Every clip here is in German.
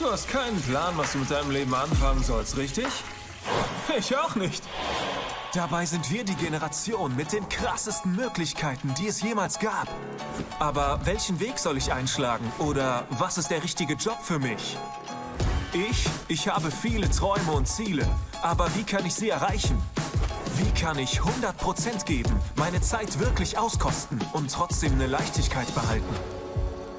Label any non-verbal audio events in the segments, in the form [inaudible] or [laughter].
Du hast keinen Plan, was du mit deinem Leben anfangen sollst, richtig? Ich auch nicht. Dabei sind wir die Generation mit den krassesten Möglichkeiten, die es jemals gab. Aber welchen Weg soll ich einschlagen? Oder was ist der richtige Job für mich? Ich, ich habe viele Träume und Ziele. Aber wie kann ich sie erreichen? Wie kann ich 100% geben, meine Zeit wirklich auskosten und trotzdem eine Leichtigkeit behalten?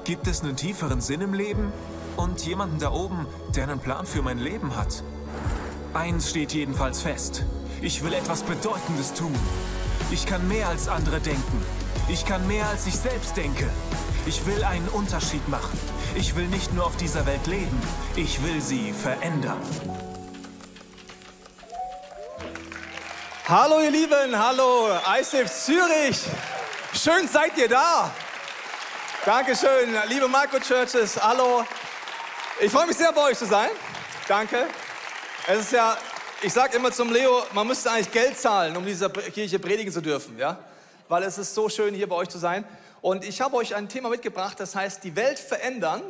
Gibt es einen tieferen Sinn im Leben? Und jemanden da oben, der einen Plan für mein Leben hat? Eins steht jedenfalls fest. Ich will etwas Bedeutendes tun. Ich kann mehr als andere denken. Ich kann mehr als ich selbst denke. Ich will einen Unterschied machen. Ich will nicht nur auf dieser Welt leben. Ich will sie verändern. Hallo ihr Lieben, hallo ICF Zürich. Schön seid ihr da. Dankeschön, liebe Marco Churches, hallo. Ich freue mich sehr bei euch zu sein. Danke. Es ist ja, ich sage immer zum Leo, man müsste eigentlich Geld zahlen, um dieser Kirche predigen zu dürfen, ja? Weil es ist so schön hier bei euch zu sein. Und ich habe euch ein Thema mitgebracht, das heißt die Welt verändern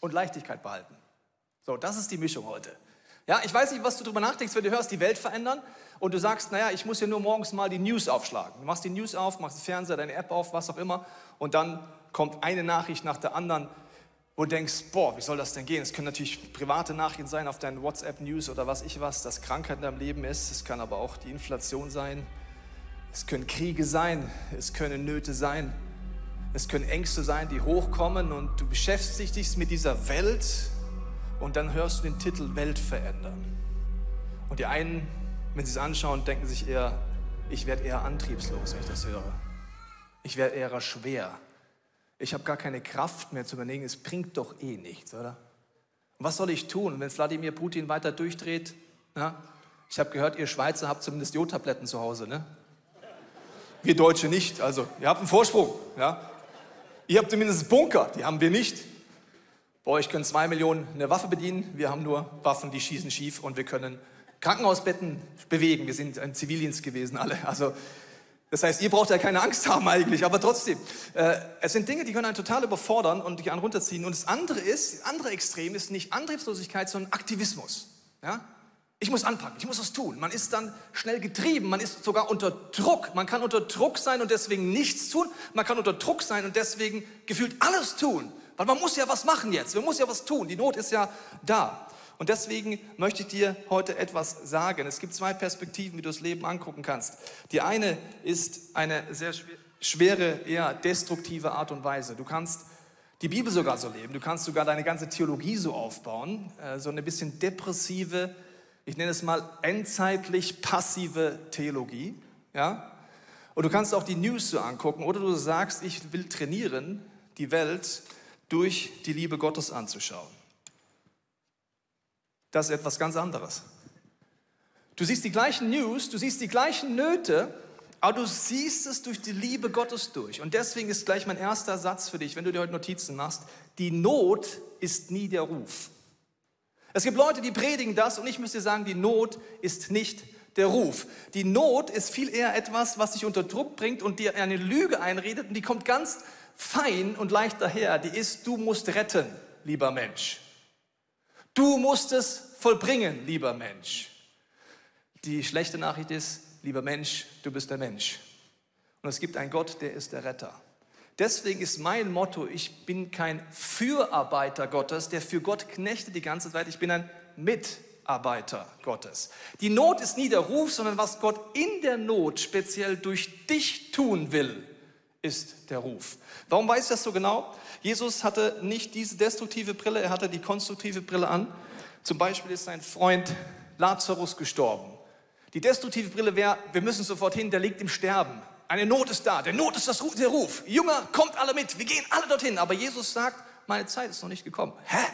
und Leichtigkeit behalten. So, das ist die Mischung heute. Ja, ich weiß nicht, was du darüber nachdenkst, wenn du hörst, die Welt verändern und du sagst, naja, ich muss ja nur morgens mal die News aufschlagen. Du machst die News auf, machst den Fernseher, deine App auf, was auch immer und dann kommt eine Nachricht nach der anderen, wo du denkst, boah, wie soll das denn gehen? Es können natürlich private Nachrichten sein auf deinen WhatsApp-News oder was ich was, dass Krankheit in deinem Leben ist. Es kann aber auch die Inflation sein. Es können Kriege sein. Es können Nöte sein. Es können Ängste sein, die hochkommen und du beschäftigst dich mit dieser Welt und dann hörst du den Titel Welt verändern. Und die einen wenn Sie es anschauen, denken sich eher, ich werde eher antriebslos, wenn ich das höre. Ich werde eher schwer. Ich habe gar keine Kraft mehr zu überlegen, es bringt doch eh nichts, oder? Was soll ich tun, wenn Wladimir Putin weiter durchdreht? Ja? Ich habe gehört, ihr Schweizer habt zumindest Jodtabletten zu Hause, ne? Wir Deutsche nicht, also ihr habt einen Vorsprung, ja? Ihr habt zumindest Bunker, die haben wir nicht. Bei euch können zwei Millionen eine Waffe bedienen, wir haben nur Waffen, die schießen schief und wir können Krankenhausbetten bewegen. Wir sind im Zivildienst gewesen alle. Also das heißt, ihr braucht ja keine Angst haben eigentlich, aber trotzdem. Äh, es sind Dinge, die können einen total überfordern und dich einen runterziehen. Und das andere ist, das andere Extrem ist nicht Antriebslosigkeit, sondern Aktivismus. Ja? Ich muss anpacken, ich muss was tun. Man ist dann schnell getrieben, man ist sogar unter Druck. Man kann unter Druck sein und deswegen nichts tun. Man kann unter Druck sein und deswegen gefühlt alles tun. Weil man muss ja was machen jetzt, man muss ja was tun. Die Not ist ja da. Und deswegen möchte ich dir heute etwas sagen. Es gibt zwei Perspektiven, wie du das Leben angucken kannst. Die eine ist eine sehr schwere, eher destruktive Art und Weise. Du kannst die Bibel sogar so leben. Du kannst sogar deine ganze Theologie so aufbauen. Äh, so eine bisschen depressive, ich nenne es mal endzeitlich passive Theologie. Ja? Und du kannst auch die News so angucken. Oder du sagst, ich will trainieren, die Welt durch die Liebe Gottes anzuschauen. Das ist etwas ganz anderes. Du siehst die gleichen News, du siehst die gleichen Nöte, aber du siehst es durch die Liebe Gottes durch. Und deswegen ist gleich mein erster Satz für dich, wenn du dir heute Notizen machst, die Not ist nie der Ruf. Es gibt Leute, die predigen das und ich müsste sagen, die Not ist nicht der Ruf. Die Not ist viel eher etwas, was dich unter Druck bringt und dir eine Lüge einredet und die kommt ganz fein und leicht daher. Die ist, du musst retten, lieber Mensch. Du musst es vollbringen, lieber Mensch. Die schlechte Nachricht ist, lieber Mensch, du bist der Mensch. Und es gibt einen Gott, der ist der Retter. Deswegen ist mein Motto, ich bin kein Fürarbeiter Gottes, der für Gott knechtet die ganze Zeit, ich bin ein Mitarbeiter Gottes. Die Not ist nie der Ruf, sondern was Gott in der Not speziell durch dich tun will, ist der Ruf. Warum weiß ich das so genau? Jesus hatte nicht diese destruktive Brille, er hatte die konstruktive Brille an. Zum Beispiel ist sein Freund Lazarus gestorben. Die destruktive Brille wäre, wir müssen sofort hin, der liegt im Sterben. Eine Not ist da, der Not ist das, der Ruf. Jünger, kommt alle mit, wir gehen alle dorthin. Aber Jesus sagt, meine Zeit ist noch nicht gekommen. Hä?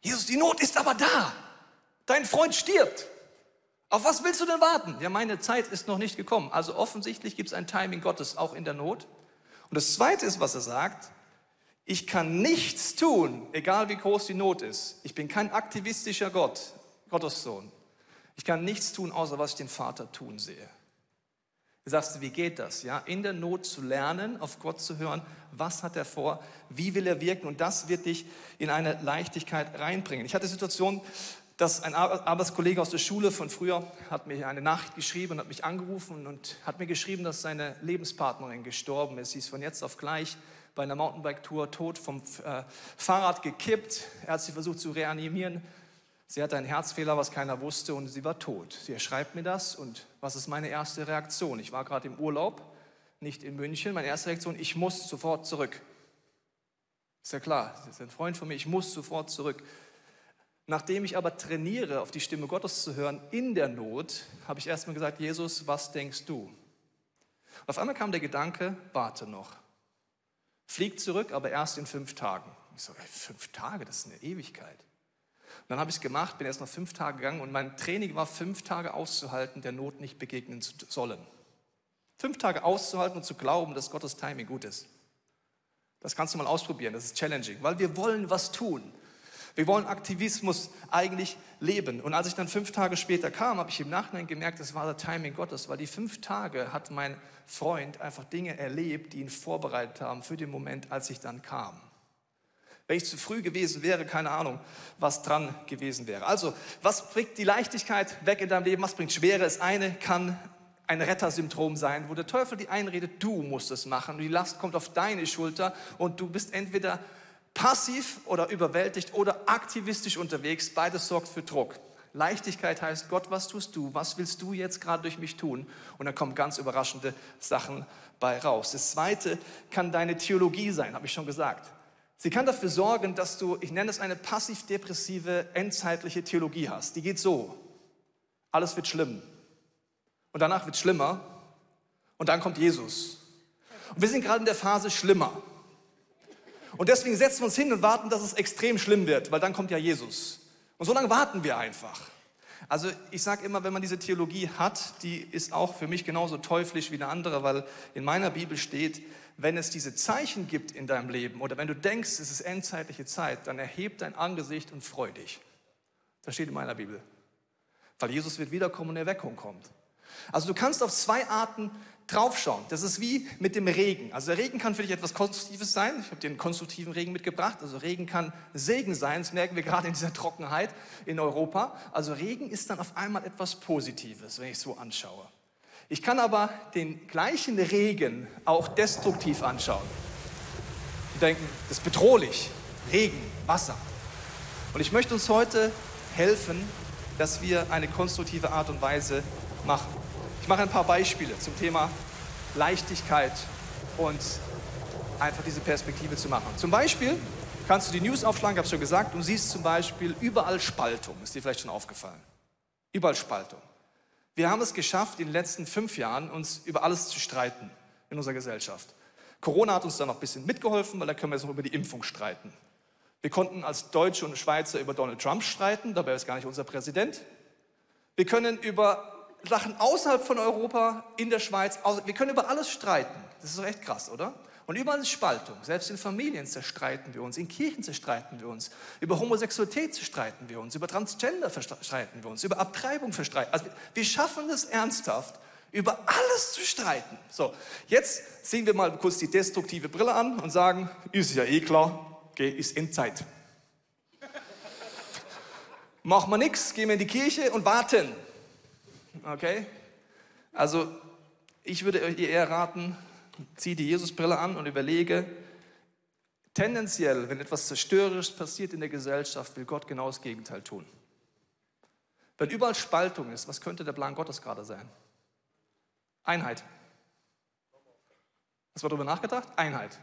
Jesus, die Not ist aber da. Dein Freund stirbt. Auf was willst du denn warten? Ja, meine Zeit ist noch nicht gekommen. Also offensichtlich gibt es ein Timing Gottes auch in der Not. Und das Zweite ist, was er sagt, ich kann nichts tun, egal wie groß die Not ist. Ich bin kein aktivistischer Gott, Gottes Sohn. Ich kann nichts tun, außer was ich den Vater tun sehe. Du sagst, wie geht das? Ja, in der Not zu lernen, auf Gott zu hören, was hat er vor, wie will er wirken und das wird dich in eine Leichtigkeit reinbringen. Ich hatte Situationen, dass ein Arbeitskollege aus der Schule von früher hat mir eine Nachricht geschrieben und hat mich angerufen und hat mir geschrieben, dass seine Lebenspartnerin gestorben ist. Sie ist von jetzt auf gleich bei einer Mountainbike-Tour tot vom äh, Fahrrad gekippt. Er hat sie versucht zu reanimieren. Sie hatte einen Herzfehler, was keiner wusste, und sie war tot. Sie schreibt mir das und was ist meine erste Reaktion? Ich war gerade im Urlaub, nicht in München. Meine erste Reaktion, ich muss sofort zurück. Ist ja klar, das ist ein Freund von mir, ich muss sofort zurück. Nachdem ich aber trainiere, auf die Stimme Gottes zu hören in der Not, habe ich erstmal gesagt, Jesus, was denkst du? Auf einmal kam der Gedanke, warte noch. Fliegt zurück, aber erst in fünf Tagen. Ich so, ey, fünf Tage, das ist eine Ewigkeit. Und dann habe ich es gemacht, bin erst noch fünf Tage gegangen und mein Training war, fünf Tage auszuhalten, der Not nicht begegnen zu sollen. Fünf Tage auszuhalten und zu glauben, dass Gottes Timing gut ist. Das kannst du mal ausprobieren, das ist challenging, weil wir wollen was tun. Wir wollen Aktivismus eigentlich leben. Und als ich dann fünf Tage später kam, habe ich im Nachhinein gemerkt, das war der Timing Gottes, weil die fünf Tage hat mein Freund einfach Dinge erlebt, die ihn vorbereitet haben für den Moment, als ich dann kam. Wenn ich zu früh gewesen wäre, keine Ahnung, was dran gewesen wäre. Also, was bringt die Leichtigkeit weg in deinem Leben? Was bringt Schwere? Das eine kann ein Rettersymptom sein, wo der Teufel die einredet, du musst es machen. Und die Last kommt auf deine Schulter und du bist entweder passiv oder überwältigt oder aktivistisch unterwegs. Beides sorgt für Druck. Leichtigkeit heißt, Gott, was tust du? Was willst du jetzt gerade durch mich tun? Und dann kommen ganz überraschende Sachen bei raus. Das zweite kann deine Theologie sein, habe ich schon gesagt. Sie kann dafür sorgen, dass du, ich nenne es eine passiv-depressive, endzeitliche Theologie hast. Die geht so. Alles wird schlimm. Und danach wird schlimmer. Und dann kommt Jesus. Und wir sind gerade in der Phase schlimmer. Und deswegen setzen wir uns hin und warten, dass es extrem schlimm wird, weil dann kommt ja Jesus. Und so lange warten wir einfach. Also ich sage immer, wenn man diese Theologie hat, die ist auch für mich genauso teuflisch wie eine andere, weil in meiner Bibel steht, wenn es diese Zeichen gibt in deinem Leben oder wenn du denkst, es ist endzeitliche Zeit, dann erheb dein Angesicht und freu dich. Das steht in meiner Bibel. Weil Jesus wird wiederkommen und Erweckung kommt. Also du kannst auf zwei Arten draufschauen. Das ist wie mit dem Regen. Also der Regen kann für dich etwas Konstruktives sein. Ich habe dir einen konstruktiven Regen mitgebracht. Also Regen kann Segen sein. Das merken wir gerade in dieser Trockenheit in Europa. Also Regen ist dann auf einmal etwas Positives, wenn ich es so anschaue. Ich kann aber den gleichen Regen auch destruktiv anschauen. Und denken, das ist bedrohlich. Regen, Wasser. Und ich möchte uns heute helfen, dass wir eine konstruktive Art und Weise machen. Ich mache ein paar Beispiele zum Thema Leichtigkeit und einfach diese Perspektive zu machen. Zum Beispiel kannst du die News aufschlagen, ich habe es schon gesagt, und siehst zum Beispiel überall Spaltung. Ist dir vielleicht schon aufgefallen? Überall Spaltung. Wir haben es geschafft, in den letzten fünf Jahren uns über alles zu streiten in unserer Gesellschaft. Corona hat uns da noch ein bisschen mitgeholfen, weil da können wir jetzt noch über die Impfung streiten. Wir konnten als Deutsche und Schweizer über Donald Trump streiten, dabei ist gar nicht unser Präsident. Wir können über Sachen außerhalb von Europa, in der Schweiz, wir können über alles streiten. Das ist doch echt krass, oder? Und überall ist Spaltung. Selbst in Familien zerstreiten wir uns, in Kirchen zerstreiten wir uns, über Homosexualität zerstreiten wir uns, über Transgender verstreiten wir uns, über Abtreibung verstreiten. Also wir schaffen es ernsthaft, über alles zu streiten. So, jetzt ziehen wir mal kurz die destruktive Brille an und sagen, ist ja eh klar, okay, ist Endzeit. Machen wir nichts, gehen wir in die Kirche und warten. Okay? Also, ich würde euch eher raten, zieh die Jesusbrille an und überlege, tendenziell, wenn etwas Zerstörerisches passiert in der Gesellschaft, will Gott genau das Gegenteil tun. Wenn überall Spaltung ist, was könnte der Plan Gottes gerade sein? Einheit. Hast du darüber nachgedacht? Einheit.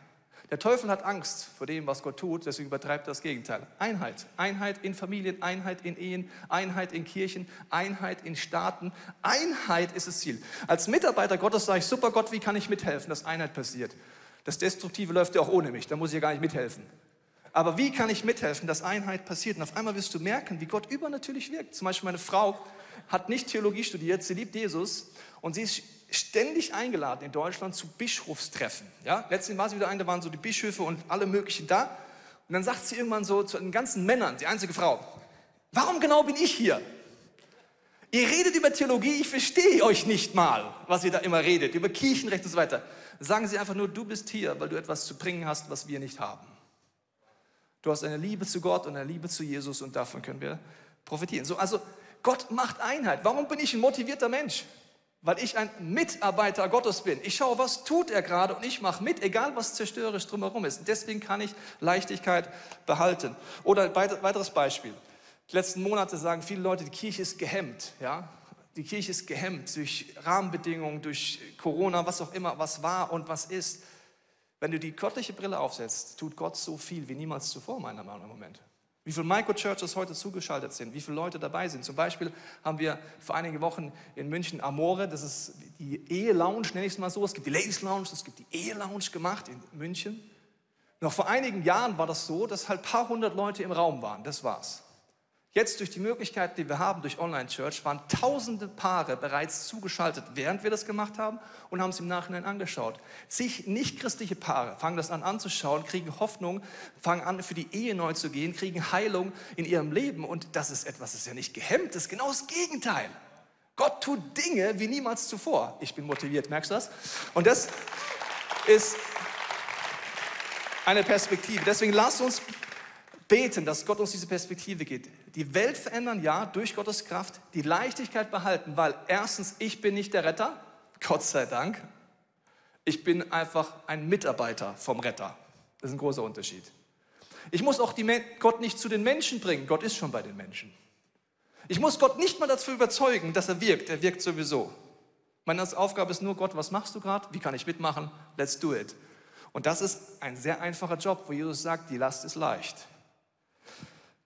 Der Teufel hat Angst vor dem, was Gott tut, deswegen übertreibt er das Gegenteil. Einheit. Einheit in Familien, Einheit in Ehen, Einheit in Kirchen, Einheit in Staaten. Einheit ist das Ziel. Als Mitarbeiter Gottes sage ich, super Gott, wie kann ich mithelfen, dass Einheit passiert? Das Destruktive läuft ja auch ohne mich, da muss ich ja gar nicht mithelfen. Aber wie kann ich mithelfen, dass Einheit passiert? Und auf einmal wirst du merken, wie Gott übernatürlich wirkt. Zum Beispiel meine Frau hat nicht Theologie studiert, sie liebt Jesus und sie ist ständig eingeladen in Deutschland zu Bischofstreffen. Ja? Letztens war sie wieder ein, da waren so die Bischöfe und alle möglichen da. Und dann sagt sie irgendwann so zu den ganzen Männern, die einzige Frau, warum genau bin ich hier? Ihr redet über Theologie, ich verstehe euch nicht mal, was ihr da immer redet, über Kirchenrecht und so weiter. Sagen Sie einfach nur, du bist hier, weil du etwas zu bringen hast, was wir nicht haben. Du hast eine Liebe zu Gott und eine Liebe zu Jesus und davon können wir profitieren. So, also Gott macht Einheit. Warum bin ich ein motivierter Mensch? Weil ich ein Mitarbeiter Gottes bin. Ich schaue, was tut er gerade und ich mache mit, egal was zerstörerisch drumherum ist. Deswegen kann ich Leichtigkeit behalten. Oder weiteres Beispiel. Die letzten Monate sagen viele Leute, die Kirche ist gehemmt. Ja? Die Kirche ist gehemmt durch Rahmenbedingungen, durch Corona, was auch immer, was war und was ist. Wenn du die göttliche Brille aufsetzt, tut Gott so viel wie niemals zuvor, meiner Meinung nach im Moment. Wie viele Microchurches heute zugeschaltet sind, wie viele Leute dabei sind. Zum Beispiel haben wir vor einigen Wochen in München Amore, das ist die Ehe-Lounge, nenne ich es mal so. Es gibt die Ladies Lounge, es gibt die Ehe-Lounge gemacht in München. Noch vor einigen Jahren war das so, dass halt ein paar hundert Leute im Raum waren. Das war's. Jetzt durch die Möglichkeiten, die wir haben durch Online-Church, waren tausende Paare bereits zugeschaltet, während wir das gemacht haben und haben es im Nachhinein angeschaut. Zig nicht-christliche Paare fangen das an anzuschauen, kriegen Hoffnung, fangen an, für die Ehe neu zu gehen, kriegen Heilung in ihrem Leben. Und das ist etwas, das ist ja nicht gehemmt, das ist genau das Gegenteil. Gott tut Dinge wie niemals zuvor. Ich bin motiviert, merkst du das? Und das ist eine Perspektive. Deswegen lass uns beten, dass Gott uns diese Perspektive gibt. Die Welt verändern, ja, durch Gottes Kraft, die Leichtigkeit behalten, weil erstens, ich bin nicht der Retter, Gott sei Dank. Ich bin einfach ein Mitarbeiter vom Retter. Das ist ein großer Unterschied. Ich muss auch Gott nicht zu den Menschen bringen, Gott ist schon bei den Menschen. Ich muss Gott nicht mal dazu überzeugen, dass er wirkt, er wirkt sowieso. Meine Aufgabe ist nur, Gott, was machst du gerade? Wie kann ich mitmachen? Let's do it. Und das ist ein sehr einfacher Job, wo Jesus sagt, die Last ist leicht.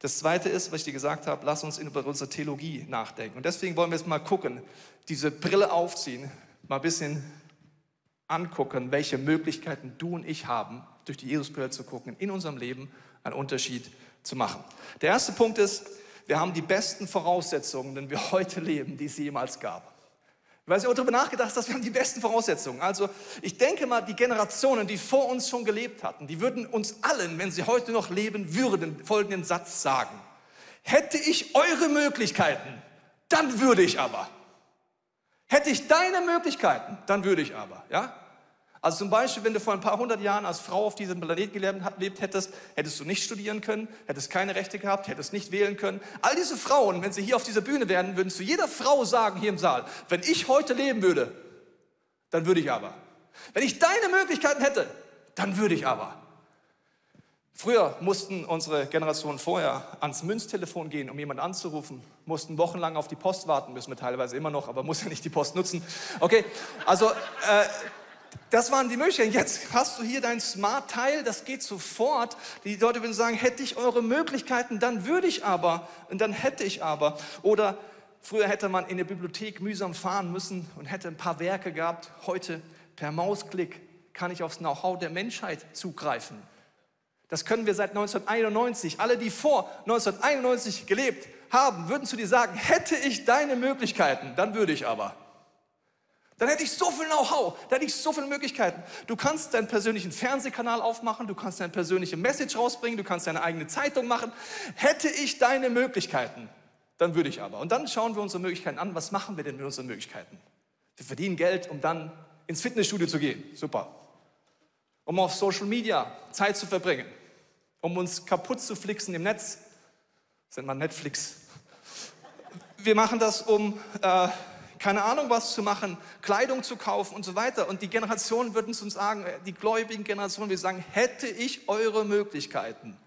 Das Zweite ist, was ich dir gesagt habe, lass uns über unsere Theologie nachdenken. Und deswegen wollen wir jetzt mal gucken, diese Brille aufziehen, mal ein bisschen angucken, welche Möglichkeiten du und ich haben, durch die Jesusbrille zu gucken, in unserem Leben einen Unterschied zu machen. Der erste Punkt ist, wir haben die besten Voraussetzungen, denn wir heute leben, die es jemals gab. Weil auch darüber nachgedacht dass wir haben die besten Voraussetzungen. Also ich denke mal, die Generationen, die vor uns schon gelebt hatten, die würden uns allen, wenn sie heute noch leben würden, folgenden Satz sagen. Hätte ich eure Möglichkeiten, dann würde ich aber. Hätte ich deine Möglichkeiten, dann würde ich aber. Ja? Also zum Beispiel, wenn du vor ein paar hundert Jahren als Frau auf diesem Planet gelebt hättest, hättest du nicht studieren können, hättest keine Rechte gehabt, hättest nicht wählen können. All diese Frauen, wenn sie hier auf dieser Bühne wären, würden zu jeder Frau sagen hier im Saal, wenn ich heute leben würde, dann würde ich aber. Wenn ich deine Möglichkeiten hätte, dann würde ich aber. Früher mussten unsere Generationen vorher ans Münztelefon gehen, um jemanden anzurufen, mussten wochenlang auf die Post warten, müssen wir teilweise immer noch, aber muss ja nicht die Post nutzen. Okay, also äh, das waren die Möglichkeiten. Jetzt hast du hier dein Smart-Teil, das geht sofort. Die Leute würden sagen, hätte ich eure Möglichkeiten, dann würde ich aber und dann hätte ich aber. Oder früher hätte man in der Bibliothek mühsam fahren müssen und hätte ein paar Werke gehabt. Heute per Mausklick kann ich aufs Know-how der Menschheit zugreifen. Das können wir seit 1991. Alle, die vor 1991 gelebt haben, würden zu dir sagen, hätte ich deine Möglichkeiten, dann würde ich aber. Dann hätte ich so viel Know-how, dann hätte ich so viele Möglichkeiten. Du kannst deinen persönlichen Fernsehkanal aufmachen, du kannst deine persönliche Message rausbringen, du kannst deine eigene Zeitung machen. Hätte ich deine Möglichkeiten, dann würde ich aber. Und dann schauen wir unsere Möglichkeiten an. Was machen wir denn mit unseren Möglichkeiten? Wir verdienen Geld, um dann ins Fitnessstudio zu gehen. Super. Um auf Social Media Zeit zu verbringen. Um uns kaputt zu flixen im Netz. Das nennt man Netflix. Wir machen das, um äh, keine Ahnung was zu machen, Kleidung zu kaufen und so weiter. Und die Generationen würden uns sagen, äh, die gläubigen Generationen, wir sagen, hätte ich eure Möglichkeiten,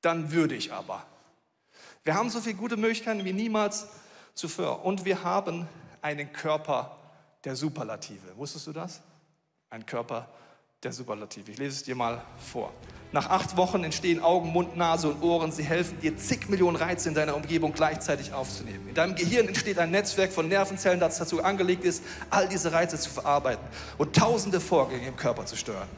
dann würde ich aber. Wir haben so viele gute Möglichkeiten wie niemals zuvor. Und wir haben einen Körper der Superlative. Wusstest du das? Ein Körper der Superlative. Ich lese es dir mal vor. Nach acht Wochen entstehen Augen, Mund, Nase und Ohren. Sie helfen dir, zig Millionen Reize in deiner Umgebung gleichzeitig aufzunehmen. In deinem Gehirn entsteht ein Netzwerk von Nervenzellen, das dazu angelegt ist, all diese Reize zu verarbeiten und tausende Vorgänge im Körper zu steuern.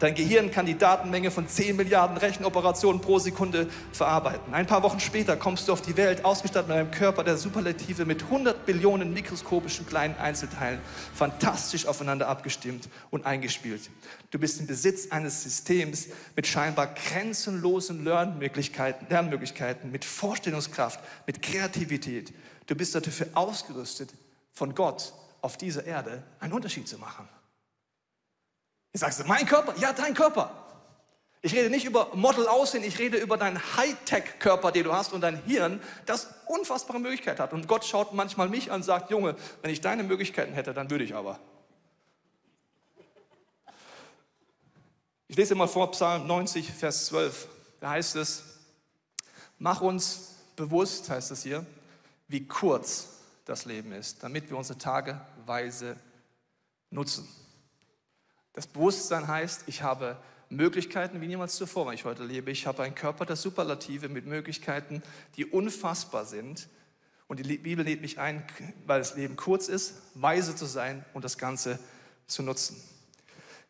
Dein Gehirn kann die Datenmenge von 10 Milliarden Rechenoperationen pro Sekunde verarbeiten. Ein paar Wochen später kommst du auf die Welt, ausgestattet mit einem Körper der Superlative mit 100 Billionen mikroskopischen kleinen Einzelteilen, fantastisch aufeinander abgestimmt und eingespielt. Du bist im Besitz eines Systems mit scheinbar grenzenlosen Lernmöglichkeiten, Lernmöglichkeiten mit Vorstellungskraft, mit Kreativität. Du bist dafür ausgerüstet, von Gott auf dieser Erde einen Unterschied zu machen. Ich sagst du, mein Körper? Ja, dein Körper. Ich rede nicht über Model aussehen, ich rede über deinen Hightech-Körper, den du hast und dein Hirn, das unfassbare Möglichkeiten hat. Und Gott schaut manchmal mich an und sagt, Junge, wenn ich deine Möglichkeiten hätte, dann würde ich aber. Ich lese mal vor Psalm 90, Vers 12. Da heißt es, mach uns bewusst, heißt es hier, wie kurz das Leben ist, damit wir unsere Tage weise nutzen. Das Bewusstsein heißt, ich habe Möglichkeiten wie niemals zuvor, wenn ich heute lebe. Ich habe einen Körper der Superlative mit Möglichkeiten, die unfassbar sind. Und die Bibel lädt mich ein, weil das Leben kurz ist, weise zu sein und das Ganze zu nutzen.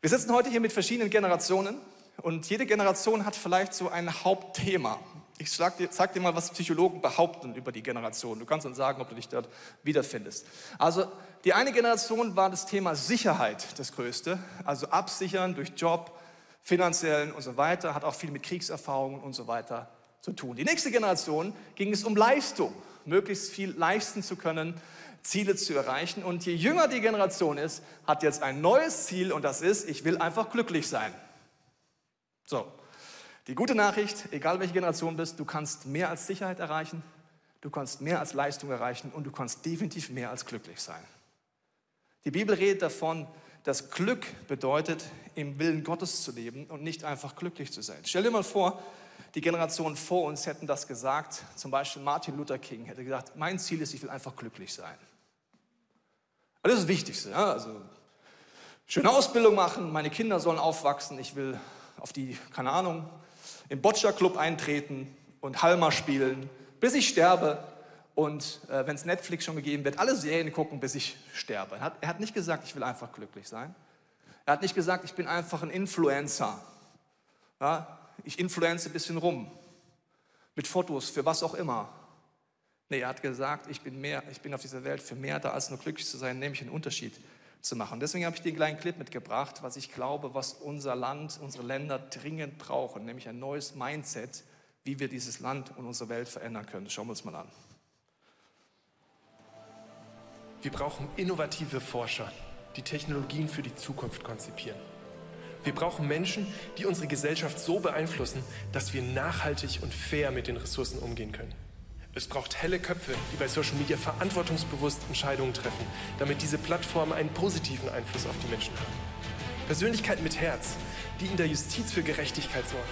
Wir sitzen heute hier mit verschiedenen Generationen und jede Generation hat vielleicht so ein Hauptthema. Ich sag dir, sag dir mal, was Psychologen behaupten über die Generation. Du kannst dann sagen, ob du dich dort wiederfindest. Also die eine Generation war das Thema Sicherheit das größte, also absichern durch Job, finanziellen und so weiter, hat auch viel mit Kriegserfahrungen und so weiter zu tun. Die nächste Generation ging es um Leistung, möglichst viel leisten zu können, Ziele zu erreichen. Und je jünger die Generation ist, hat jetzt ein neues Ziel und das ist, ich will einfach glücklich sein. So, die gute Nachricht, egal welche Generation bist, du kannst mehr als Sicherheit erreichen, du kannst mehr als Leistung erreichen und du kannst definitiv mehr als glücklich sein. Die Bibel redet davon, dass Glück bedeutet, im Willen Gottes zu leben und nicht einfach glücklich zu sein. Stell dir mal vor, die Generationen vor uns hätten das gesagt. Zum Beispiel Martin Luther King hätte gesagt, mein Ziel ist, ich will einfach glücklich sein. Das ist das Wichtigste. Ja? Also, schöne Ausbildung machen, meine Kinder sollen aufwachsen, ich will auf die, keine Ahnung, im Boccia-Club eintreten und Halma spielen, bis ich sterbe. Und äh, wenn es Netflix schon gegeben wird, alle Serien gucken, bis ich sterbe. Er hat, er hat nicht gesagt, ich will einfach glücklich sein. Er hat nicht gesagt, ich bin einfach ein Influencer. Ja, ich influenze ein bisschen rum. Mit Fotos, für was auch immer. Nee, er hat gesagt, ich bin, mehr, ich bin auf dieser Welt für mehr da, als nur glücklich zu sein, nämlich einen Unterschied zu machen. Deswegen habe ich den kleinen Clip mitgebracht, was ich glaube, was unser Land, unsere Länder dringend brauchen, nämlich ein neues Mindset, wie wir dieses Land und unsere Welt verändern können. Schauen wir uns mal an. Wir brauchen innovative Forscher, die Technologien für die Zukunft konzipieren. Wir brauchen Menschen, die unsere Gesellschaft so beeinflussen, dass wir nachhaltig und fair mit den Ressourcen umgehen können. Es braucht helle Köpfe, die bei Social Media verantwortungsbewusst Entscheidungen treffen, damit diese Plattformen einen positiven Einfluss auf die Menschen haben. Persönlichkeiten mit Herz, die in der Justiz für Gerechtigkeit sorgen.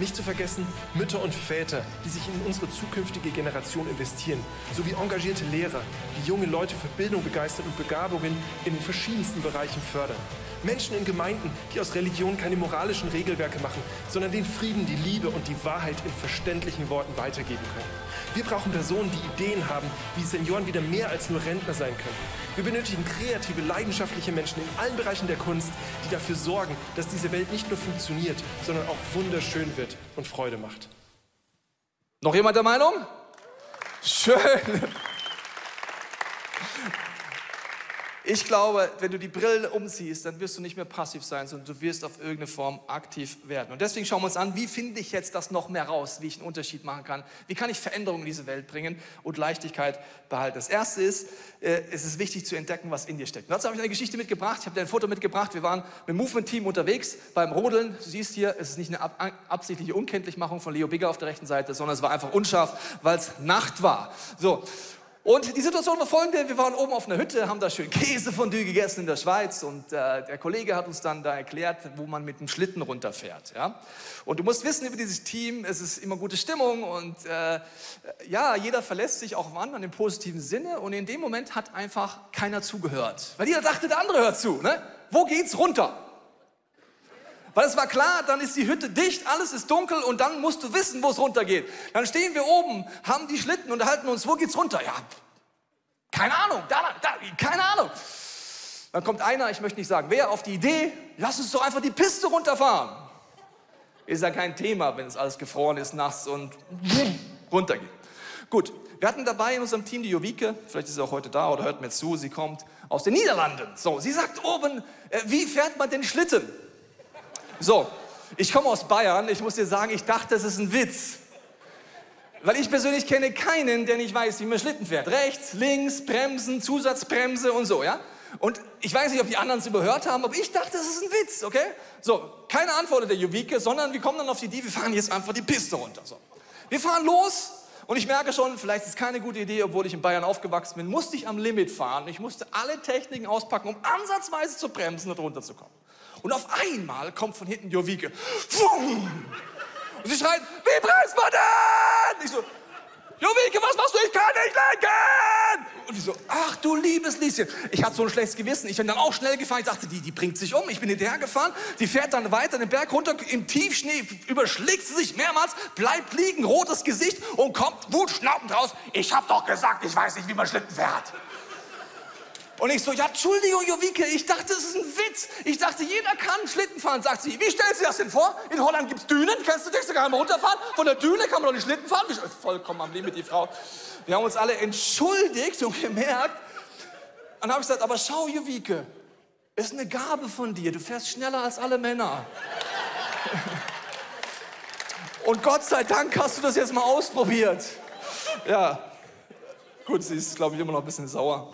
Nicht zu vergessen Mütter und Väter, die sich in unsere zukünftige Generation investieren, sowie engagierte Lehrer, die junge Leute für Bildung begeistern und Begabungen in den verschiedensten Bereichen fördern. Menschen in Gemeinden, die aus Religion keine moralischen Regelwerke machen, sondern den Frieden, die Liebe und die Wahrheit in verständlichen Worten weitergeben können. Wir brauchen Personen, die Ideen haben, wie Senioren wieder mehr als nur Rentner sein können. Wir benötigen kreative, leidenschaftliche Menschen in allen Bereichen der Kunst, die dafür sorgen, dass diese Welt nicht nur funktioniert, sondern auch wunderschön wird und Freude macht. Noch jemand der Meinung? Schön. Ich glaube, wenn du die Brille umziehst, dann wirst du nicht mehr passiv sein, sondern du wirst auf irgendeine Form aktiv werden. Und deswegen schauen wir uns an, wie finde ich jetzt das noch mehr raus, wie ich einen Unterschied machen kann, wie kann ich Veränderungen in diese Welt bringen und Leichtigkeit behalten. Das Erste ist, äh, es ist wichtig zu entdecken, was in dir steckt. Und dazu habe ich eine Geschichte mitgebracht, ich habe dir ein Foto mitgebracht, wir waren mit dem Movement-Team unterwegs beim Rodeln. Du siehst hier, es ist nicht eine ab absichtliche Unkenntlichmachung von Leo Bigger auf der rechten Seite, sondern es war einfach unscharf, weil es Nacht war. So, und die Situation war folgende, wir waren oben auf einer Hütte, haben da schön Käsefondue gegessen in der Schweiz und äh, der Kollege hat uns dann da erklärt, wo man mit dem Schlitten runterfährt. Ja? Und du musst wissen über dieses Team, es ist immer gute Stimmung und äh, ja, jeder verlässt sich auch auf anderen im positiven Sinne und in dem Moment hat einfach keiner zugehört. Weil jeder dachte, der andere hört zu. Ne? Wo geht's runter? Weil es war klar, dann ist die Hütte dicht, alles ist dunkel und dann musst du wissen, wo es runtergeht. Dann stehen wir oben, haben die Schlitten, und unterhalten uns, wo geht's runter? Ja, keine Ahnung, da, da, keine Ahnung. Dann kommt einer, ich möchte nicht sagen, wer auf die Idee, lass uns doch einfach die Piste runterfahren. Ist ja kein Thema, wenn es alles gefroren ist, nass und [laughs] runtergeht. Gut, wir hatten dabei in unserem Team die Jovike, vielleicht ist sie auch heute da oder hört mir zu, sie kommt aus den Niederlanden. So, sie sagt oben, äh, wie fährt man den Schlitten? So, ich komme aus Bayern, ich muss dir sagen, ich dachte, das ist ein Witz. Weil ich persönlich kenne keinen, der nicht weiß, wie man Schlitten fährt. Rechts, links, Bremsen, Zusatzbremse und so, ja? Und ich weiß nicht, ob die anderen es überhört haben, aber ich dachte, das ist ein Witz, okay? So, keine Antwort der Juvike, sondern wir kommen dann auf die Idee, wir fahren jetzt einfach die Piste runter. So. Wir fahren los und ich merke schon, vielleicht ist es keine gute Idee, obwohl ich in Bayern aufgewachsen bin, musste ich am Limit fahren. Ich musste alle Techniken auspacken, um ansatzweise zu bremsen und runterzukommen. Und auf einmal kommt von hinten Jovike. Und sie schreit, wie bremst man denn? Ich so, Jovike, was machst du? Ich kann nicht lenken! Und ich so, ach du liebes Lieschen. Ich hatte so ein schlechtes Gewissen. Ich bin dann auch schnell gefahren. Ich dachte, die, die bringt sich um. Ich bin hinterher gefahren. Die fährt dann weiter den Berg runter. Im Tiefschnee überschlägt sie sich mehrmals, bleibt liegen, rotes Gesicht und kommt wutschnaubend raus. Ich hab doch gesagt, ich weiß nicht, wie man Schlitten fährt. Und ich so, ja, Entschuldigung, Jovike, ich dachte, das ist ein Witz. Ich dachte, jeder kann Schlitten fahren. Sagt sie, wie stellst du das denn vor? In Holland gibt es Dünen, kennst du dich? Kann man runterfahren. Von der Düne kann man doch nicht Schlitten fahren. Ich, vollkommen am Limit, die Frau. Wir haben uns alle entschuldigt und gemerkt. Und dann habe ich gesagt, aber schau, Jovike, ist eine Gabe von dir. Du fährst schneller als alle Männer. [laughs] Und Gott sei Dank hast du das jetzt mal ausprobiert. Ja, gut, sie ist, glaube ich, immer noch ein bisschen sauer.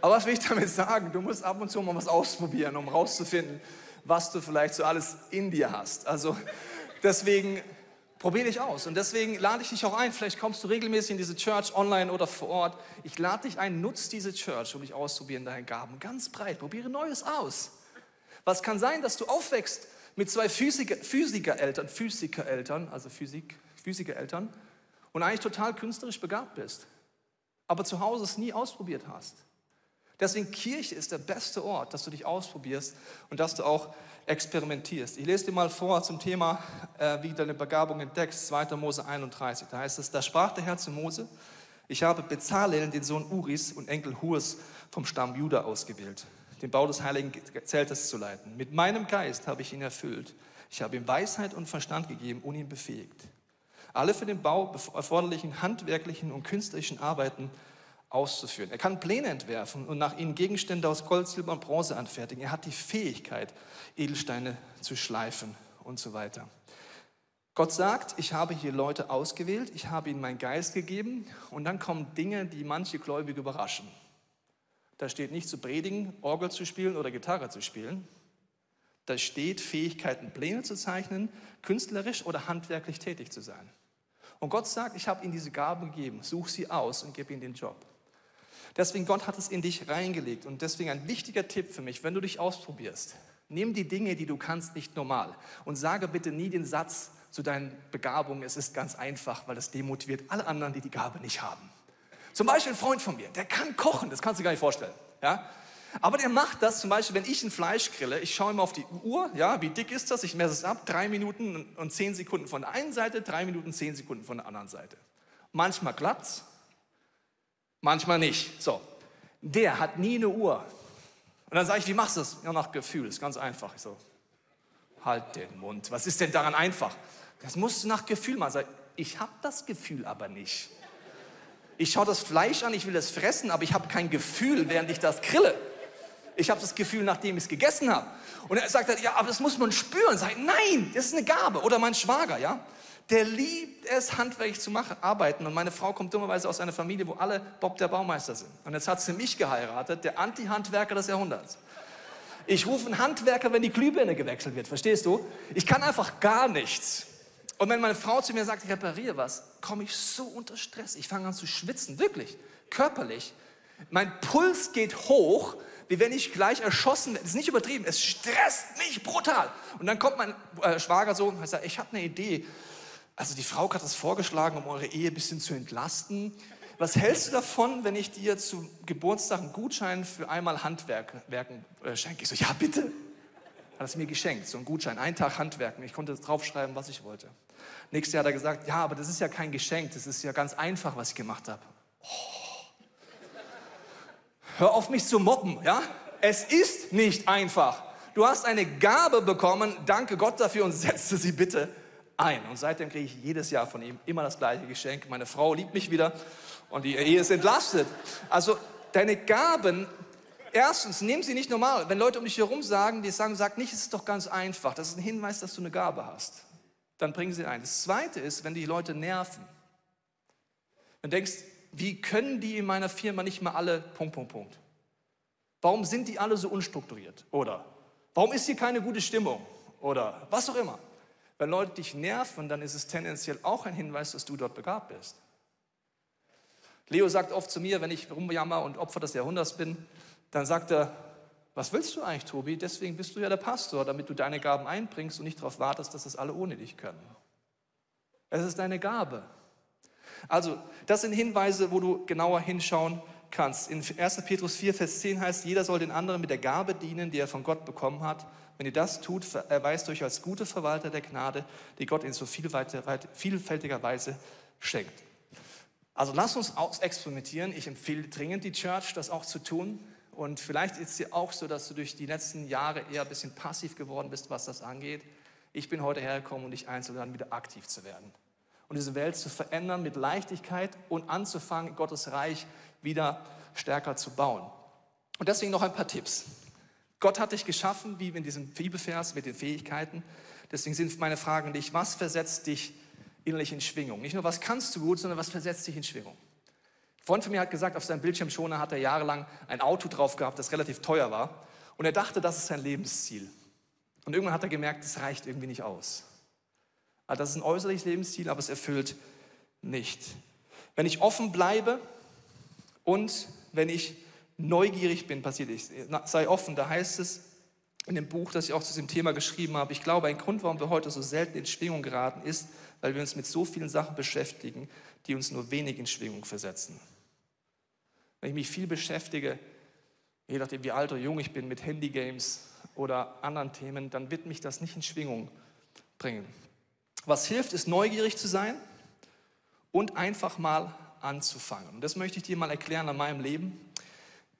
Aber was will ich damit sagen? Du musst ab und zu mal was ausprobieren, um rauszufinden, was du vielleicht so alles in dir hast. Also deswegen probier dich aus. Und deswegen lade ich dich auch ein. Vielleicht kommst du regelmäßig in diese Church, online oder vor Ort. Ich lade dich ein, nutz diese Church, um dich auszuprobieren, deine Gaben. Ganz breit. Probiere Neues aus. Was kann sein, dass du aufwächst mit zwei Physiker, Physikereltern, Physikereltern, also Physik, Physikereltern und eigentlich total künstlerisch begabt bist, aber zu Hause es nie ausprobiert hast. Deswegen Kirche ist der beste Ort, dass du dich ausprobierst und dass du auch experimentierst. Ich lese dir mal vor zum Thema, äh, wie deine Begabung entdeckst, 2. Mose 31. Da heißt es, da sprach der Herr zu Mose, ich habe Bezalel, den Sohn Uris und Enkel Hurs vom Stamm Juda ausgewählt, den Bau des heiligen Zeltes zu leiten. Mit meinem Geist habe ich ihn erfüllt. Ich habe ihm Weisheit und Verstand gegeben und ihn befähigt. Alle für den Bau erforderlichen handwerklichen und künstlerischen Arbeiten auszuführen. Er kann Pläne entwerfen und nach ihnen Gegenstände aus Gold, Silber und Bronze anfertigen. Er hat die Fähigkeit, Edelsteine zu schleifen und so weiter. Gott sagt, ich habe hier Leute ausgewählt, ich habe ihnen meinen Geist gegeben und dann kommen Dinge, die manche Gläubige überraschen. Da steht nicht zu predigen, Orgel zu spielen oder Gitarre zu spielen. Da steht Fähigkeiten, Pläne zu zeichnen, künstlerisch oder handwerklich tätig zu sein. Und Gott sagt, ich habe ihnen diese Gabe gegeben, such sie aus und gib ihnen den Job. Deswegen, Gott hat es in dich reingelegt. Und deswegen ein wichtiger Tipp für mich, wenn du dich ausprobierst, nimm die Dinge, die du kannst, nicht normal. Und sage bitte nie den Satz zu deinen Begabungen, es ist ganz einfach, weil das demotiviert alle anderen, die die Gabe nicht haben. Zum Beispiel ein Freund von mir, der kann kochen, das kannst du dir gar nicht vorstellen. Ja? Aber der macht das zum Beispiel, wenn ich ein Fleisch grille, ich schaue immer auf die Uhr, ja, wie dick ist das, ich messe es ab, drei Minuten und zehn Sekunden von der einen Seite, drei Minuten, zehn Sekunden von der anderen Seite. Manchmal klappt's, manchmal nicht. So, der hat nie eine Uhr. Und dann sage ich, wie machst du das? Ja, nach Gefühl, ist ganz einfach. Ich so, halt den Mund. Was ist denn daran einfach? Das musst du nach Gefühl machen. Sag, ich habe das Gefühl aber nicht. Ich schaue das Fleisch an, ich will es fressen, aber ich habe kein Gefühl, während ich das grille. Ich habe das Gefühl, nachdem ich es gegessen habe. Und er sagt, ja, aber das muss man spüren. Sag, nein, das ist eine Gabe. Oder mein Schwager, ja der liebt es, handwerklich zu machen, arbeiten. Und meine Frau kommt dummerweise aus einer Familie, wo alle Bob der Baumeister sind. Und jetzt hat sie mich geheiratet, der Anti-Handwerker des Jahrhunderts. Ich rufe einen Handwerker, wenn die Glühbirne gewechselt wird, verstehst du? Ich kann einfach gar nichts. Und wenn meine Frau zu mir sagt, ich repariere was, komme ich so unter Stress. Ich fange an zu schwitzen, wirklich, körperlich. Mein Puls geht hoch, wie wenn ich gleich erschossen werde. Das ist nicht übertrieben, es stresst mich brutal. Und dann kommt mein äh, Schwager so und sagt, ich habe eine Idee. Also die Frau hat das vorgeschlagen, um eure Ehe ein bisschen zu entlasten. Was hältst du davon, wenn ich dir zu Geburtstag einen Gutschein für einmal Handwerken äh, schenke? Ich so, ja bitte. Hat es mir geschenkt, so einen Gutschein, einen Tag Handwerken. Ich konnte draufschreiben, was ich wollte. Nächstes Jahr hat er gesagt, ja, aber das ist ja kein Geschenk, das ist ja ganz einfach, was ich gemacht habe. Oh. hör auf mich zu mobben, ja? Es ist nicht einfach. Du hast eine Gabe bekommen, danke Gott dafür und setze sie bitte ein. Und seitdem kriege ich jedes Jahr von ihm immer das gleiche Geschenk. Meine Frau liebt mich wieder und die Ehe ist entlastet. Also deine Gaben, erstens, nimm sie nicht normal. Wenn Leute um dich herum sagen, die sagen, sag nicht, es ist doch ganz einfach. Das ist ein Hinweis, dass du eine Gabe hast. Dann bringen sie ein. Das Zweite ist, wenn die Leute nerven. Dann denkst, wie können die in meiner Firma nicht mal alle Punkt, Punkt, Punkt. Warum sind die alle so unstrukturiert? Oder warum ist hier keine gute Stimmung? Oder was auch immer. Wenn Leute dich nerven, dann ist es tendenziell auch ein Hinweis, dass du dort begabt bist. Leo sagt oft zu mir, wenn ich rumjammer und Opfer des Jahrhunderts bin, dann sagt er, was willst du eigentlich, Tobi? Deswegen bist du ja der Pastor, damit du deine Gaben einbringst und nicht darauf wartest, dass das alle ohne dich können. Es ist deine Gabe. Also, das sind Hinweise, wo du genauer hinschauen kannst. In 1. Petrus 4, Vers 10 heißt, jeder soll den anderen mit der Gabe dienen, die er von Gott bekommen hat. Wenn ihr das tut, erweist euch als gute Verwalter der Gnade, die Gott in so vielfältiger Weise schenkt. Also lass uns experimentieren. Ich empfehle dringend die Church, das auch zu tun. Und vielleicht ist es auch so, dass du durch die letzten Jahre eher ein bisschen passiv geworden bist, was das angeht. Ich bin heute hergekommen, um dich einzuladen, wieder aktiv zu werden. Und diese Welt zu verändern mit Leichtigkeit und anzufangen, Gottes Reich wieder stärker zu bauen. Und deswegen noch ein paar Tipps. Gott hat dich geschaffen, wie in diesem Bibelvers mit den Fähigkeiten. Deswegen sind meine Fragen dich, was versetzt dich innerlich in Schwingung? Nicht nur, was kannst du gut, sondern was versetzt dich in Schwingung? Ein Freund von mir hat gesagt, auf seinem Bildschirmschoner hat er jahrelang ein Auto drauf gehabt, das relativ teuer war. Und er dachte, das ist sein Lebensziel. Und irgendwann hat er gemerkt, das reicht irgendwie nicht aus. Also das ist ein äußerliches Lebensziel, aber es erfüllt nicht. Wenn ich offen bleibe und wenn ich neugierig bin, passiert es. Sei offen, da heißt es in dem Buch, das ich auch zu diesem Thema geschrieben habe, ich glaube, ein Grund, warum wir heute so selten in Schwingung geraten, ist, weil wir uns mit so vielen Sachen beschäftigen, die uns nur wenig in Schwingung versetzen. Wenn ich mich viel beschäftige, je nachdem wie alt oder jung ich bin, mit Handygames oder anderen Themen, dann wird mich das nicht in Schwingung bringen. Was hilft, ist neugierig zu sein und einfach mal anzufangen. Und das möchte ich dir mal erklären an meinem Leben,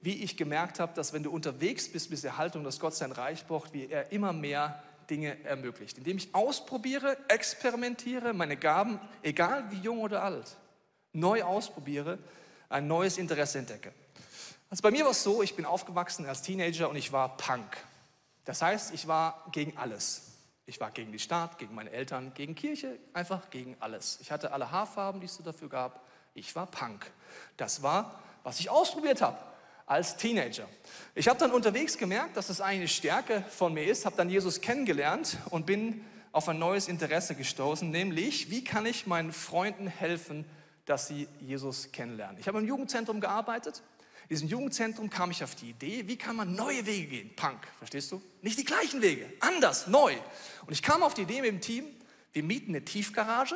wie ich gemerkt habe, dass wenn du unterwegs bist mit der Haltung, dass Gott sein Reich braucht, wie er immer mehr Dinge ermöglicht. Indem ich ausprobiere, experimentiere, meine Gaben, egal wie jung oder alt, neu ausprobiere, ein neues Interesse entdecke. Also bei mir war es so, ich bin aufgewachsen als Teenager und ich war Punk. Das heißt, ich war gegen alles. Ich war gegen die Staat, gegen meine Eltern, gegen Kirche, einfach gegen alles. Ich hatte alle Haarfarben, die es dafür gab. Ich war Punk. Das war, was ich ausprobiert habe als Teenager. Ich habe dann unterwegs gemerkt, dass das eine Stärke von mir ist, habe dann Jesus kennengelernt und bin auf ein neues Interesse gestoßen, nämlich wie kann ich meinen Freunden helfen, dass sie Jesus kennenlernen. Ich habe im Jugendzentrum gearbeitet. In diesem Jugendzentrum kam ich auf die Idee, wie kann man neue Wege gehen? Punk, verstehst du? Nicht die gleichen Wege, anders, neu. Und ich kam auf die Idee mit dem Team, wir mieten eine Tiefgarage,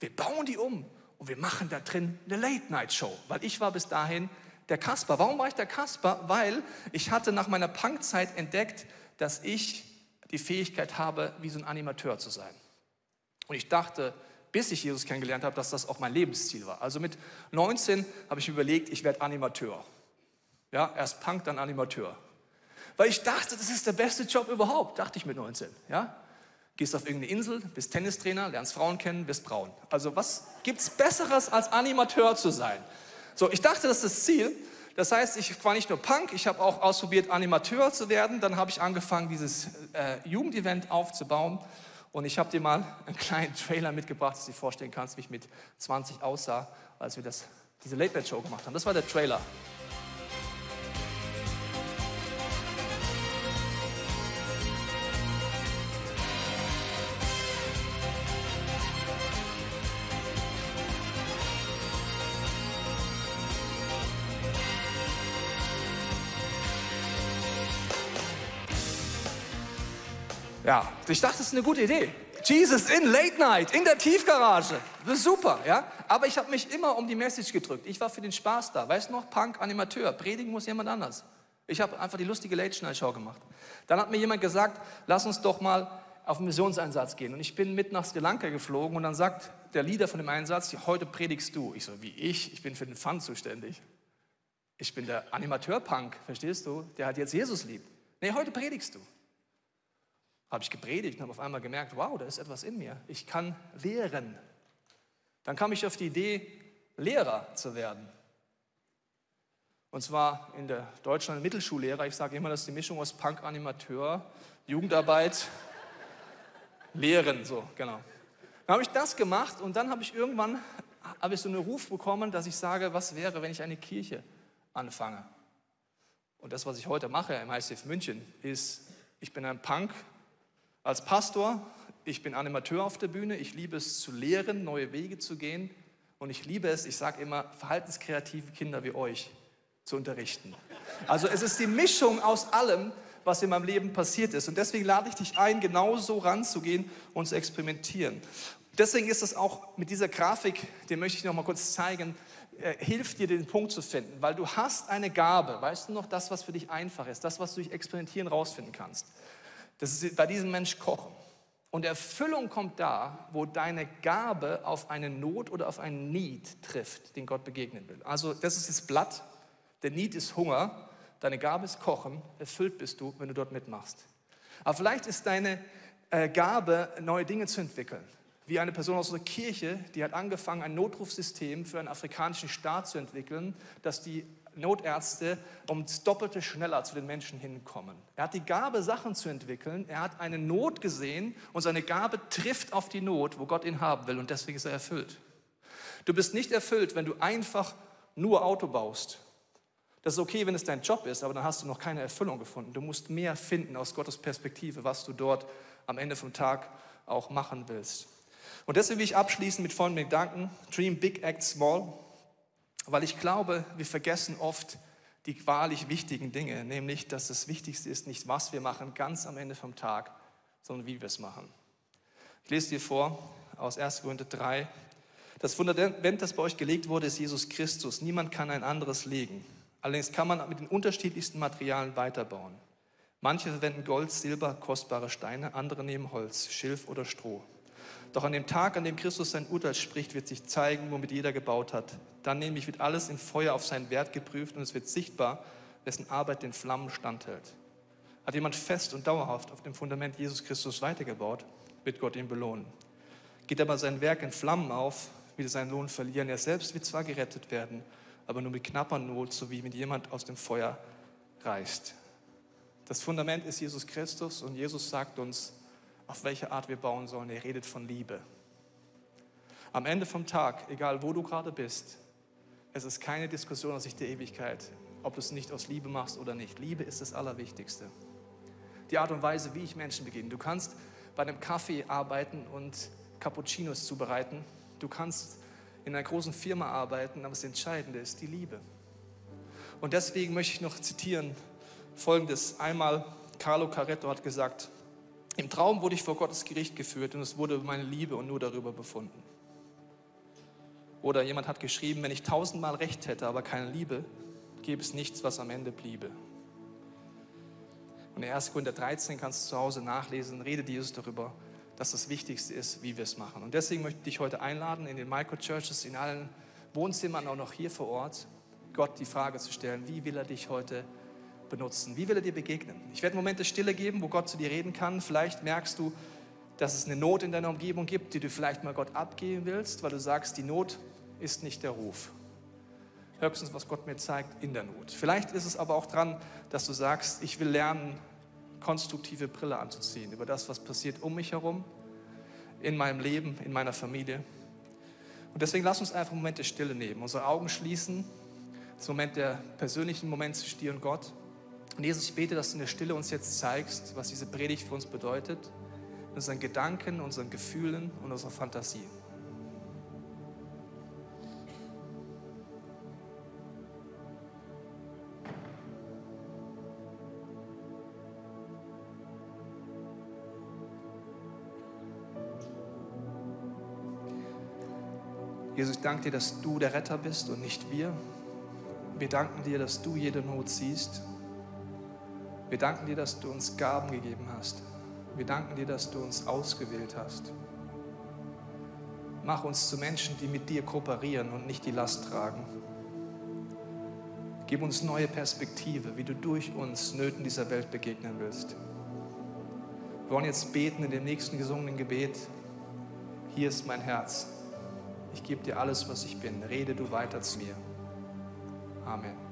wir bauen die um und wir machen da drin eine Late-Night-Show, weil ich war bis dahin der Kasper. Warum war ich der Kasper? Weil ich hatte nach meiner Punkzeit entdeckt, dass ich die Fähigkeit habe, wie so ein Animateur zu sein. Und ich dachte, bis ich Jesus kennengelernt habe, dass das auch mein Lebensziel war. Also mit 19 habe ich überlegt, ich werde Animateur. Ja, erst Punk, dann Animateur. Weil ich dachte, das ist der beste Job überhaupt, dachte ich mit 19. Ja? Gehst auf irgendeine Insel, bist Tennistrainer, lernst Frauen kennen, bist braun. Also was gibt es Besseres als Animateur zu sein? So, ich dachte, das ist das Ziel. Das heißt, ich war nicht nur Punk, ich habe auch ausprobiert, Animateur zu werden. Dann habe ich angefangen, dieses äh, Jugendevent aufzubauen. Und ich habe dir mal einen kleinen Trailer mitgebracht, dass du dir vorstellen kannst, wie ich mit 20 aussah, als wir das, diese Late-Night-Show gemacht haben. Das war der Trailer. Ja, ich dachte, das ist eine gute Idee. Jesus in Late Night, in der Tiefgarage. Das ist super, ja. Aber ich habe mich immer um die Message gedrückt. Ich war für den Spaß da. Weißt du noch, Punk, Animateur. Predigen muss jemand anders. Ich habe einfach die lustige Late Night Show gemacht. Dann hat mir jemand gesagt, lass uns doch mal auf einen Missionseinsatz gehen. Und ich bin mit nach Sri Lanka geflogen und dann sagt der Leader von dem Einsatz, heute predigst du. Ich so, wie ich? Ich bin für den Fun zuständig. ich bin der Animateur-Punk, verstehst du? Der hat jetzt Jesus lieb. Nee, heute predigst du. Habe ich gepredigt und habe auf einmal gemerkt, wow, da ist etwas in mir. Ich kann lehren. Dann kam ich auf die Idee, Lehrer zu werden. Und zwar in der Deutschland Mittelschullehrer. Ich sage immer, das ist die Mischung aus Punk, Animateur, Jugendarbeit, [laughs] Lehren, so, genau. Dann habe ich das gemacht und dann habe ich irgendwann habe ich so einen Ruf bekommen, dass ich sage, was wäre, wenn ich eine Kirche anfange? Und das, was ich heute mache im ICF München, ist, ich bin ein Punk als Pastor, ich bin Animateur auf der Bühne, ich liebe es zu lehren, neue Wege zu gehen und ich liebe es, ich sage immer, verhaltenskreative Kinder wie euch zu unterrichten. Also es ist die Mischung aus allem, was in meinem Leben passiert ist. Und deswegen lade ich dich ein, genauso ranzugehen und zu experimentieren. Deswegen ist es auch mit dieser Grafik, den möchte ich noch mal kurz zeigen, äh, hilft dir, den Punkt zu finden, weil du hast eine Gabe, weißt du noch, das, was für dich einfach ist, das, was du durch Experimentieren rausfinden kannst. Das ist bei diesem Mensch Kochen. Und Erfüllung kommt da, wo deine Gabe auf eine Not oder auf einen Need trifft, den Gott begegnen will. Also das ist das Blatt, der Need ist Hunger, deine Gabe ist Kochen, erfüllt bist du, wenn du dort mitmachst. Aber vielleicht ist deine äh, Gabe, neue Dinge zu entwickeln. Wie eine Person aus unserer Kirche, die hat angefangen, ein Notrufsystem für einen afrikanischen Staat zu entwickeln, dass die Notärzte um das Doppelte schneller zu den Menschen hinkommen. Er hat die Gabe, Sachen zu entwickeln. Er hat eine Not gesehen und seine Gabe trifft auf die Not, wo Gott ihn haben will und deswegen ist er erfüllt. Du bist nicht erfüllt, wenn du einfach nur Auto baust. Das ist okay, wenn es dein Job ist, aber dann hast du noch keine Erfüllung gefunden. Du musst mehr finden aus Gottes Perspektive, was du dort am Ende vom Tag auch machen willst. Und deswegen will ich abschließen mit folgendem Gedanken: Dream big, act small. Weil ich glaube, wir vergessen oft die wahrlich wichtigen Dinge, nämlich, dass das Wichtigste ist nicht, was wir machen, ganz am Ende vom Tag, sondern wie wir es machen. Ich lese dir vor aus 1. Korinther 3. Das Fundament, das bei euch gelegt wurde, ist Jesus Christus. Niemand kann ein anderes legen. Allerdings kann man mit den unterschiedlichsten Materialien weiterbauen. Manche verwenden Gold, Silber, kostbare Steine, andere nehmen Holz, Schilf oder Stroh. Doch an dem Tag, an dem Christus sein Urteil spricht, wird sich zeigen, womit jeder gebaut hat. Dann nämlich wird alles im Feuer auf seinen Wert geprüft und es wird sichtbar, wessen Arbeit den Flammen standhält. Hat jemand fest und dauerhaft auf dem Fundament Jesus Christus weitergebaut, wird Gott ihn belohnen. Geht aber sein Werk in Flammen auf, wird er seinen Lohn verlieren. Er selbst wird zwar gerettet werden, aber nur mit knapper Not, so wie mit jemand aus dem Feuer reißt. Das Fundament ist Jesus Christus und Jesus sagt uns, auf welche Art wir bauen sollen. Er redet von Liebe. Am Ende vom Tag, egal wo du gerade bist, es ist keine Diskussion aus Sicht der Ewigkeit, ob du es nicht aus Liebe machst oder nicht. Liebe ist das Allerwichtigste. Die Art und Weise, wie ich Menschen begegne. Du kannst bei einem Kaffee arbeiten und Cappuccinos zubereiten. Du kannst in einer großen Firma arbeiten, aber das Entscheidende ist die Liebe. Und deswegen möchte ich noch zitieren folgendes. Einmal, Carlo Caretto hat gesagt, im Traum wurde ich vor Gottes Gericht geführt und es wurde meine Liebe und nur darüber befunden. Oder jemand hat geschrieben, wenn ich tausendmal Recht hätte, aber keine Liebe, gäbe es nichts, was am Ende bliebe. Und in 1. Korinther 13 kannst du zu Hause nachlesen, redet Jesus darüber, dass das Wichtigste ist, wie wir es machen. Und deswegen möchte ich dich heute einladen, in den Microchurches, in allen Wohnzimmern, auch noch hier vor Ort, Gott die Frage zu stellen, wie will er dich heute benutzen? Wie will er dir begegnen? Ich werde Momente Stille geben, wo Gott zu dir reden kann. Vielleicht merkst du, dass es eine Not in deiner Umgebung gibt, die du vielleicht mal Gott abgeben willst, weil du sagst, die Not ist nicht der Ruf. Höchstens, was Gott mir zeigt, in der Not. Vielleicht ist es aber auch dran, dass du sagst, ich will lernen, konstruktive Brille anzuziehen über das, was passiert um mich herum, in meinem Leben, in meiner Familie. Und deswegen lass uns einfach Momente Stille nehmen, unsere Augen schließen, das Moment der persönlichen Moment zwischen dir und Gott. Und Jesus, ich bete, dass du in der Stille uns jetzt zeigst, was diese Predigt für uns bedeutet, in unseren Gedanken, unseren Gefühlen und unserer Fantasie. Jesus, ich danke dir, dass du der Retter bist und nicht wir. Wir danken dir, dass du jede Not siehst wir danken dir, dass du uns Gaben gegeben hast. Wir danken dir, dass du uns ausgewählt hast. Mach uns zu Menschen, die mit dir kooperieren und nicht die Last tragen. Gib uns neue Perspektive, wie du durch uns Nöten dieser Welt begegnen willst. Wir wollen jetzt beten in dem nächsten gesungenen Gebet. Hier ist mein Herz. Ich gebe dir alles, was ich bin. Rede du weiter zu mir. Amen.